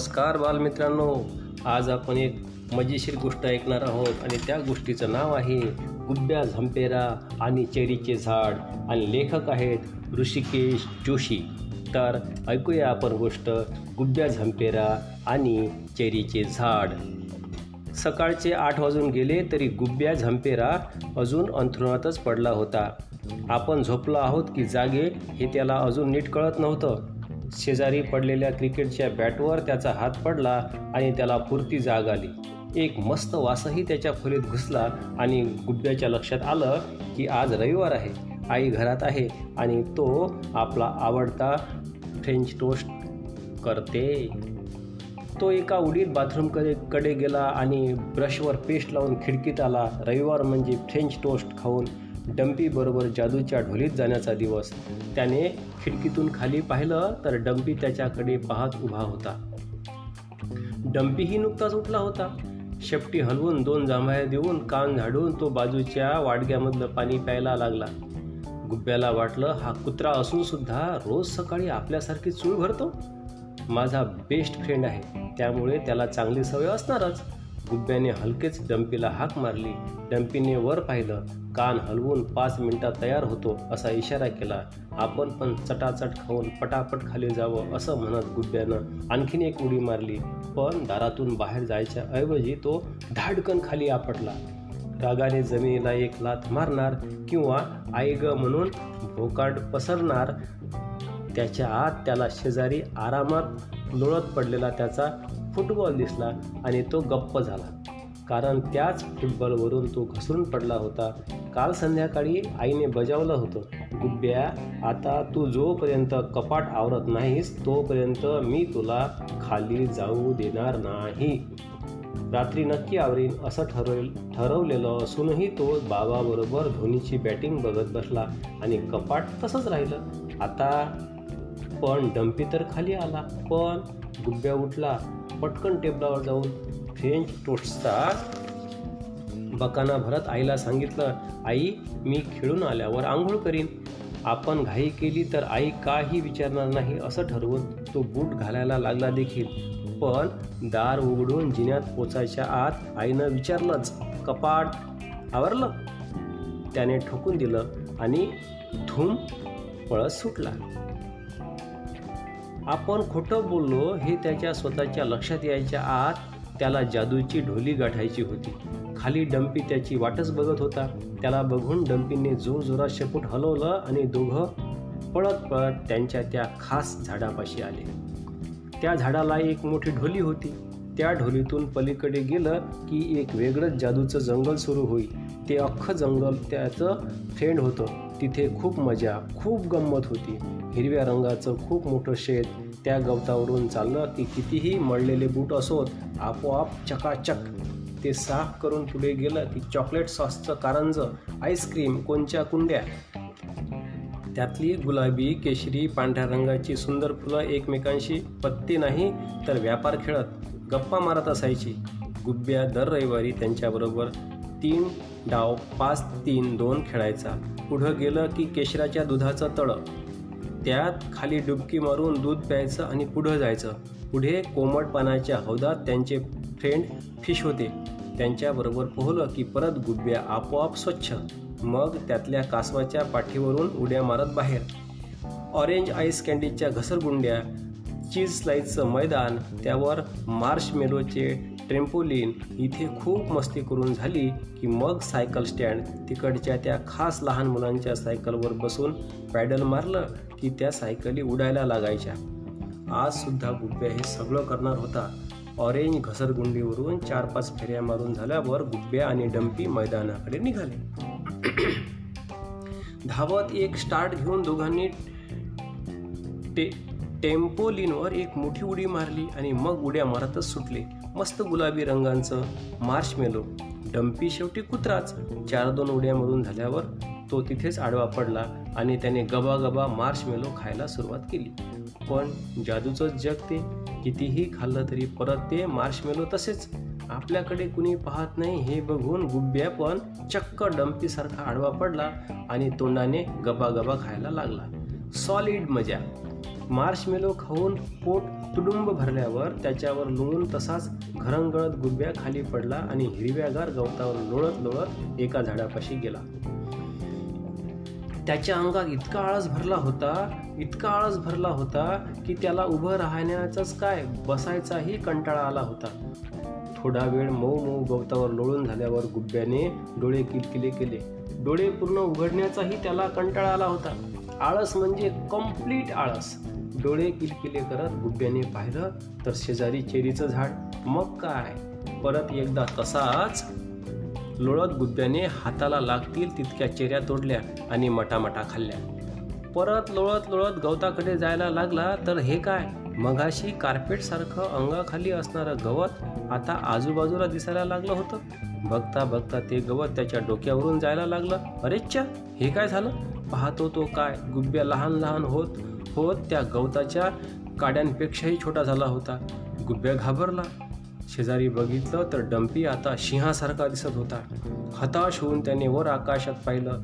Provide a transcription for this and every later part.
नमस्कार बालमित्रांनो. आज आपण एक मजेशीर गोष्ट ऐकणार आहोत आणि त्या गोष्टीचं नाव आहे गुब्ब्या झंपेरा आणि चेरीचे झाड. आणि लेखक आहेत ऋषिकेश जोशी. तर ऐकूया आपण गोष्ट गुब्ब्या झंपेरा आणि चेरीचे झाड. सकाळचे आठ वाजून गेले तरी गुब्ब्या झंपेरा अजून अंथरुणातच पडला होता. आपण झोपलो आहोत की जागे हे त्याला अजून नीट कळत नव्हतं. शेजारी पडलेल्या क्रिकेटच्या बॅटवर त्याचा हात पडला आणि त्याला पुरती जाग आली. एक मस्त वासही त्याच्या खोलीत घुसला आणि गुड्ड्याच्या लक्षात आलं की आज रविवार आहे. आई घरात आहे आणि तो आपला आवडता फ्रेंच टोस्ट करते. तो एका उडीत बाथरूमकडे कडे गेला आणि ब्रशवर पेस्ट लावून खिडकीत आला. रविवार म्हणजे फ्रेंच टोस्ट खाऊन डम्पीबरोबर जादूच्या ढोलीत जाण्याचा दिवस. त्याने खिडकीतून खाली पाहिलं तर डम्पी त्याच्याकडे पाहत उभा होता. डम्पीही नुकताच उठला होता. शेपटी हलवून दोन जांभया देऊन कान झाडून तो बाजूच्या वाडग्यामधलं पाणी प्यायला लागला. गुब्ब्याला वाटलं हा कुत्रा असून सुद्धा रोज सकाळी आपल्यासारखी चूळ भरतो? माझा बेस्ट फ्रेंड आहे. त्यामुळे त्याला चांगली सवय असणारच. गुब्ब्याने हलकेच डम्पीला हाक मारली. डम्पीने वर पाहिलं कान हलवून पाच मिनिटात तयार होतो असा इशारा केला. आपण पण चटाचट खाऊन पटापट खाली जावं असं म्हणत गुब्ब्यानं आणखीन एक उडी मारली. पण दारातून बाहेर जायच्या ऐवजी तो धाडकन खाली आपटला. रागाने जमिनीला एक लाथ मारणार किंवा आई म्हणून भोकाड पसरणार त्याच्या आत त्याला शेजारी आरामात लोळत पडलेला त्याचा फुटबॉल दिसला आणि तो गप्प झाला. कारण त्याच फुटबॉलवरून तो घसरून पडला होता. काल संध्याकाळी आईने बजावलं होतं गुब्ब्या आता तू जोपर्यंत कपाट आवरत नाहीस तोपर्यंत मी तुला खाली जाऊ देणार नाही. रात्री नक्की आवरीन असं ठरव ठरवलेलं असूनही तो बाबाबरोबर धोनीची बॅटिंग बघत बसला आणि कपाट तसंच राहिलं. आता पण डम्पी तर खाली आला पण गुब्ब्या उठला पटकन टेबलावर जाऊन फ्रेंच टोस्टचा बकाना भरत आईला सांगितलं आई मी खेळून आल्यावर आंघोळ करीन. आपण घाई केली तर आई काही विचारणार नाही असं ठरवून तो बूट घालायला लागला देखील. पण दार उघडून जिन्यात पोचायच्या आत आईनं विचारलंच कपाट आवरलं? त्याने ठोकून दिलं आणि धूम पळस सुटला. आपण खोटं बोललो हे त्याच्या स्वतःच्या लक्षात यायच्या आत त्याला जादूची ढोली गाठायची होती. खाली डम्पी त्याची वाटच बघत होता. त्याला बघून डम्पीने जोरजोरात शेपूट हलवलं आणि दोघं पळत पळत त्यांच्या त्या खास झाडापाशी आले. त्या झाडाला एक मोठी ढोली होती. त्या ढोलीतून पलीकडे गेलं की एक वेगळंच जादूचं जंगल सुरू होईल. ते अख्खं जंगल त्याचं फ्रेंड होतं. तिथे खूप मजा खूप गंमत होती. हिरव्या रंगाचं खूप मोठं शेत त्या गवतावरून चाललं की कितीही मळलेले बूट असोत आपोआप चकाचक ते साफ करून पुढे गेलं की चॉकलेट सॉसचं कारंजं आईस्क्रीम कोणच्या कुंड्या. त्यातली गुलाबी केशरी पांढऱ्या रंगाची सुंदर फुलं एकमेकांशी पत्ती नाही तर व्यापार खेळत गप्पा मारत असायची. गुब्ब्या दर रविवारी त्यांच्याबरोबर तीन डाव पाच तीन दोन खेळायचा. पुढं गेलं की केशराच्या दुधाचं तळं. त्यात खाली डुबकी मारून दूध प्यायचं आणि पुढं जायचं. पुढे कोमट पानाच्या हौदात त्यांचे फ्रेंड फिश होते. त्यांच्याबरोबर पोहलं की परत गुब्ब्या आपोआप स्वच्छ. मग त्यातल्या कासवाच्या पाठीवरून उड्या मारत बाहेर. ऑरेंज आईस कँडीच्या घसरगुंड्या चीज स्लाईजचं मैदान त्यावर मार्श मेलोचे ट्रेम्पोलिन इथे खूप मस्ती करून झाली की मग सायकल स्टँड तिकडच्या त्या खास लहान मुलांच्या सायकलवर बसून पॅडल मारलं की त्या सायकली उडायला लागायच्या. आज सुद्धा गुब्ब्या हे सगळं करणार होता. ऑरेंज घसरगुंडीवरून चार पाच फेऱ्या मारून झाल्यावर गुब्ब्या आणि डम्पी मैदानाकडे निघाले. धावत एक स्टार्ट घेऊन दोघांनी टे टेम्पोलिनवर एक मोठी उडी मारली आणि मग उड्या मारतच सुटले. मस्त गुलाबी रंगांचं मेलो डम्पी शेवटी कुत्राच. चार दोन उड्यामधून झाल्यावर तो तिथेच आडवा पडला आणि त्याने गबागबा मेलो खायला सुरुवात केली. पण जादूचं जग ते कितीही खाल्लं तरी परत ते मेलो तसेच. आपल्याकडे कुणी पाहत नाही हे बघून गुब्ब्या पण चक्क डम्पीसारखा आडवा पडला आणि तोंडाने गबागबा खायला लागला. सॉलिड मजा. मार्शमेलो खाऊन पोट तुडुंब भरल्यावर त्याच्यावर लोळून तसाच घरंगळत गुब्या खाली पडला आणि हिरव्यागार गवतावर लोळत लोळत एका झाडापाशी गेला. त्याच्या अंगात इतका आळस भरला होता इतका आळस भरला होता की त्याला उभं राहण्याचाच काय बसायचाही कंटाळा आला होता. थोडा वेळ मऊ मऊ गवतावर लोळून झाल्यावर गुब्ब्याने डोळे किलकिले केले. डोळे पूर्ण उघडण्याचाही त्याला कंटाळा आला होता. आळस म्हणजे कंप्लीट आळस. डोळे किलकिले करत गुब्याने पाहिलं तर शेजारी चेरीचं झाड. मग काय? परत एकदा तसाच लोळत गुब्याने हाताला लागतील तितक्या चेऱ्या तोडल्या आणि मटामटा खाल्ल्या. परत लोळत लोळत गवताकडे जायला लागला तर हे काय? मघाशी कार्पेटसारखं अंगाखाली असणारं गवत आता आजूबाजूला दिसायला लागलं होतं. बघता बघता ते गवत त्याच्या डोक्यावरून जायला लागलं. अरेच्छा हे काय झालं? पाहतो तो काय? गुब्या लहान लहान होत हो त्या गवताच्या काड्यांपेक्षाही छोटा झाला होता. गुब्ब्या घाबरला. शेजारी बघितलं तर डंपी आता सिंहासारखा दिसत होता. हताश होऊन त्याने वर आकाशात पाहिलं.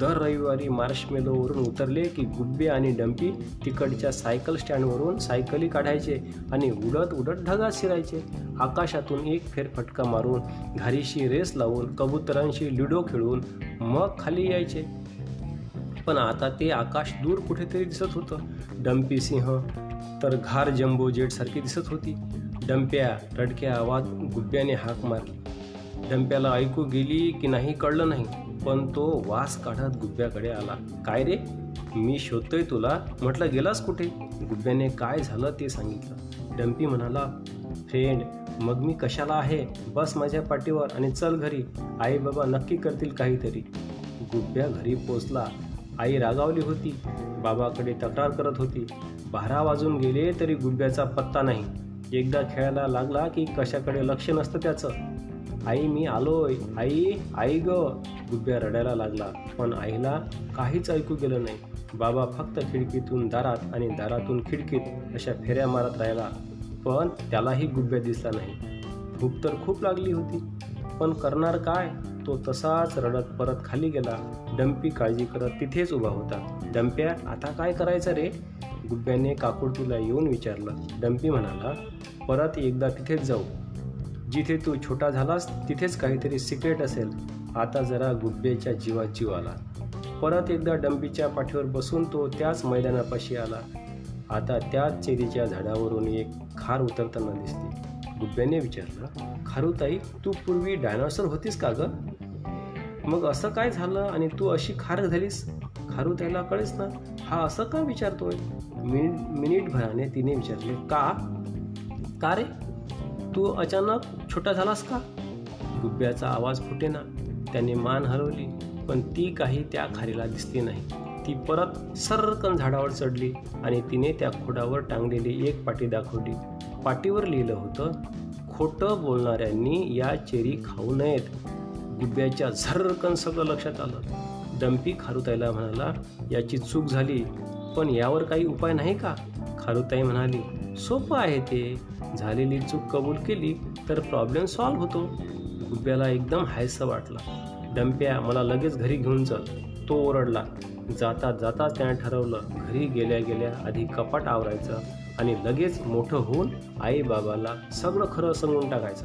दर रविवारी मार्शमेलोवरून उतरले की गुब्बे आणि डंपी तिकडच्या सायकल स्टँडवरून सायकली काढायचे आणि उडत उडत ढगात शिरायचे. आकाशातून एक फेरफटका मारून घारीशी रेस लावून कबुतरांशी लुडो खेळून मग खाली यायचे. पण आता ते आकाश दूर कुठेतरी दिसत होतं. डंपी सिंह तर घार जम्बो जेटसारखी दिसत होती. डंप्या रडक्या आवाज गुब्ब्याने हाक मारली. डंप्याला ऐकू गेली की नाही कळलं नाही पण तो वास काढत गुब्ब्याकडे आला. काय रे? मी शोधतोय तुला. म्हटलं गेलास कुठे? गुब्ब्याने काय झालं ते सांगितलं. डंपी म्हणाला फ्रेंड मग मी कशाला आहे? बस माझ्या पाठीवर आणि चल घरी. आई बाबा नक्की करतील काहीतरी. गुब्ब्या घरी पोचला. आई रागावली होती. बाबाकडे तक्रार करत होती. बारा वाजून गेले तरी गुब्ब्याचा पत्ता नाही. एकदा खेळायला लागला की कशाकडे लक्ष नसतं त्याचं. आई मी आलोय. आई आई ग. गुब्या रडायला लागला. पण आईला काहीच ऐकू गेलं नाही. बाबा फक्त खिडकीतून दारात आणि दारातून खिडकीत अशा फेऱ्या मारत राहिला. पण त्यालाही गुब्या दिसला नाही. भूक तर खूप लागली होती. पण करणार काय? तो तसाच रडत परत खाली गेला. डंपी काळजी करत तिथेच उभा होता. डंप्या आता काय करायचं रे? गुब्ब्याने काकुडतीला येऊन विचारलं. डंपी म्हणाला परत एकदा तिथेच जाऊ. जिथे तू छोटा झालास तिथेच काहीतरी सिक्रेट असेल. आता जरा गुब्ब्याच्या जीवात जीव आला. परत एकदा डंपीच्या पाठीवर बसून तो त्याच मैदानापाशी आला. आता त्याच चेरीच्या झाडावरून एक खार उतरताना दिसते. गुब्ब्याने विचारलं खारुताई तू पूर्वी डायनॉसर होतीस का ग? मग असं काय झालं आणि तू अशी खार झालीस? खारुताईला कळेस ना हा असं का विचारतोय? मिनिट मिनिटभराने तिने विचारले का? का रे? तू अचानक छोटा झालास का? गुब्ब्याचा आवाज फुटेना त्याने मान हरवली पण ती काही त्या खारीला दिसली नाही. ती परत सर्रकन झाडावर चढली आणि तिने त्या खोडावर टांगलेली एक पाटी दाखवली. पाटीवर लिहिलं होतं खोटं बोलणाऱ्यांनी या चेरी खाऊ नयेत. गुब्याच्या झर्रकन सगळं लक्षात आलं. डंपी खारुताईला म्हणाला याची चूक झाली पण यावर काही उपाय नाही का? खारुताई म्हणाली सोपं आहे ते. झालेली चूक कबूल केली तर प्रॉब्लेम सॉल्व्ह होतो. गुब्याला एकदम हायसं वाटला. डंप्या मला लगेच घरी घेऊन चल. तो ओरडला जाता जाताच त्याने ठरवलं घरी गेल्या गेल्या आधी कपाट आवरायचं आणि लगेच मोठं होऊन आई बाबाला सगळं खरं सांगून टाकायचं.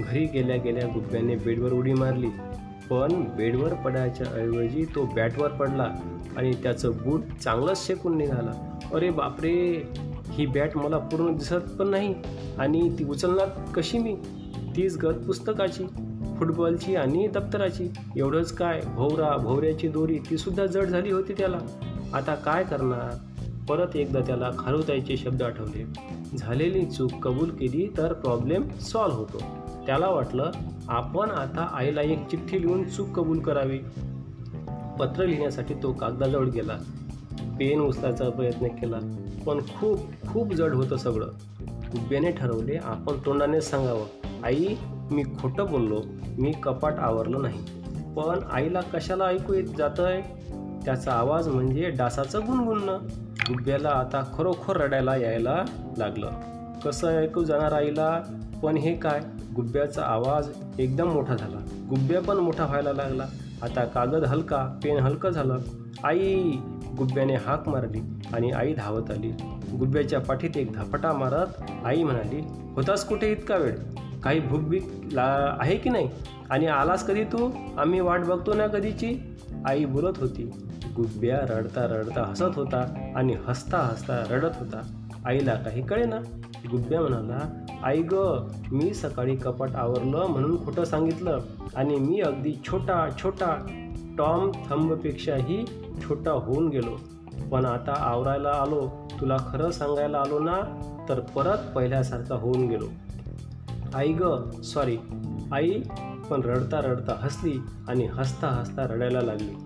घरी गेल्या गेल्या गुब्याने बेडवर उडी मारली पण बेडवर पडायच्या ऐवजी तो बॅटवर पडला आणि त्याचं बूट चांगलंच शेकून निघाला. अरे बापरे! ही बॅट मला पूर्ण दिसत पण नाही आणि ती उचलणार कशी मी? तीच गत पुस्तकाची. फुटबॉलची आणि दप्तराची. एवढंच काय? भोवरा भोवऱ्याची दोरी तीसुद्धा जड झाली होती त्याला. आता काय करणार? परत एकदा त्याला खारुताईचे शब्द आठवले. झालेली चूक कबूल केली तर प्रॉब्लेम सॉल्व्ह होतो. त्याला वाटलं आपण आता आईला एक चिठ्ठी लिहून चूक कबूल करावी. पत्र लिहिण्यासाठी तो कागदाजवळ गेला. पेन उचलायचा प्रयत्न केला पण खूप खूप जड होतं सगळं. बेने ठरवले आपण तोंडाने सांगावं. आई मी खोटं बोललो मी कपाट आवरलं नाही. पण आईला कशाला ऐकू येत जातंय? त्याचा आवाज म्हणजे डासाचं गुणगुणणं. गुब्ब्याला आता खरोखर रडायला यायला लागलं. कसं ऐकू जाणार आईला? पण हे काय? गुब्ब्याचा आवाज एकदम मोठा झाला. गुब्ब्या पण मोठा व्हायला लागला. आता कागद हलका पेन हलकं झालं. आई गुब्ब्याने हाक मारली आणि आई धावत आली. गुब्ब्याच्या पाठीत एक धपाटा मारत आई म्हणाली होतास कुठे इतका वेळ? काही भूकभीक ला आहे की नाही? आणि आलास कधी तू? आम्ही वाट बघतो ना कधीची? आई बोलत होती. गुब्ब्या रडता रडता हसत होता आणि हसता हसता रडत होता. आईला काही कळेना. गुब्ब्या म्हणाला आई ग मी सकाळी कपाट आवरलं म्हणून खोटं सांगितलं आणि मी अगदी छोटा छोटा टॉम थंबपेक्षाही छोटा होऊन गेलो. पण आता आवरायला आलो. तुला खरं सांगायला आलो ना तर परत पहिल्यासारखा होऊन गेलो. आई ग सॉरी आई पण रडता रडता हसली आणि हसता हसता रडायला लागली.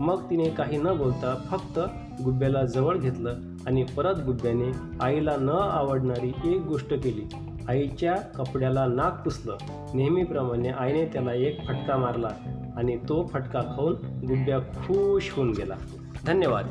मग तिने काही न बोलता फक्त गुब्ब्याला जवळ घेतलं आणि परत गुब्ब्याने आईला न आवडणारी एक गोष्ट केली. आईच्या कपड्याला नाक पुसलं. नेहमीप्रमाणे आईने त्याला एक फटका मारला आणि तो फटका खाऊन गुब्ब्या खुश होऊन गेला. धन्यवाद.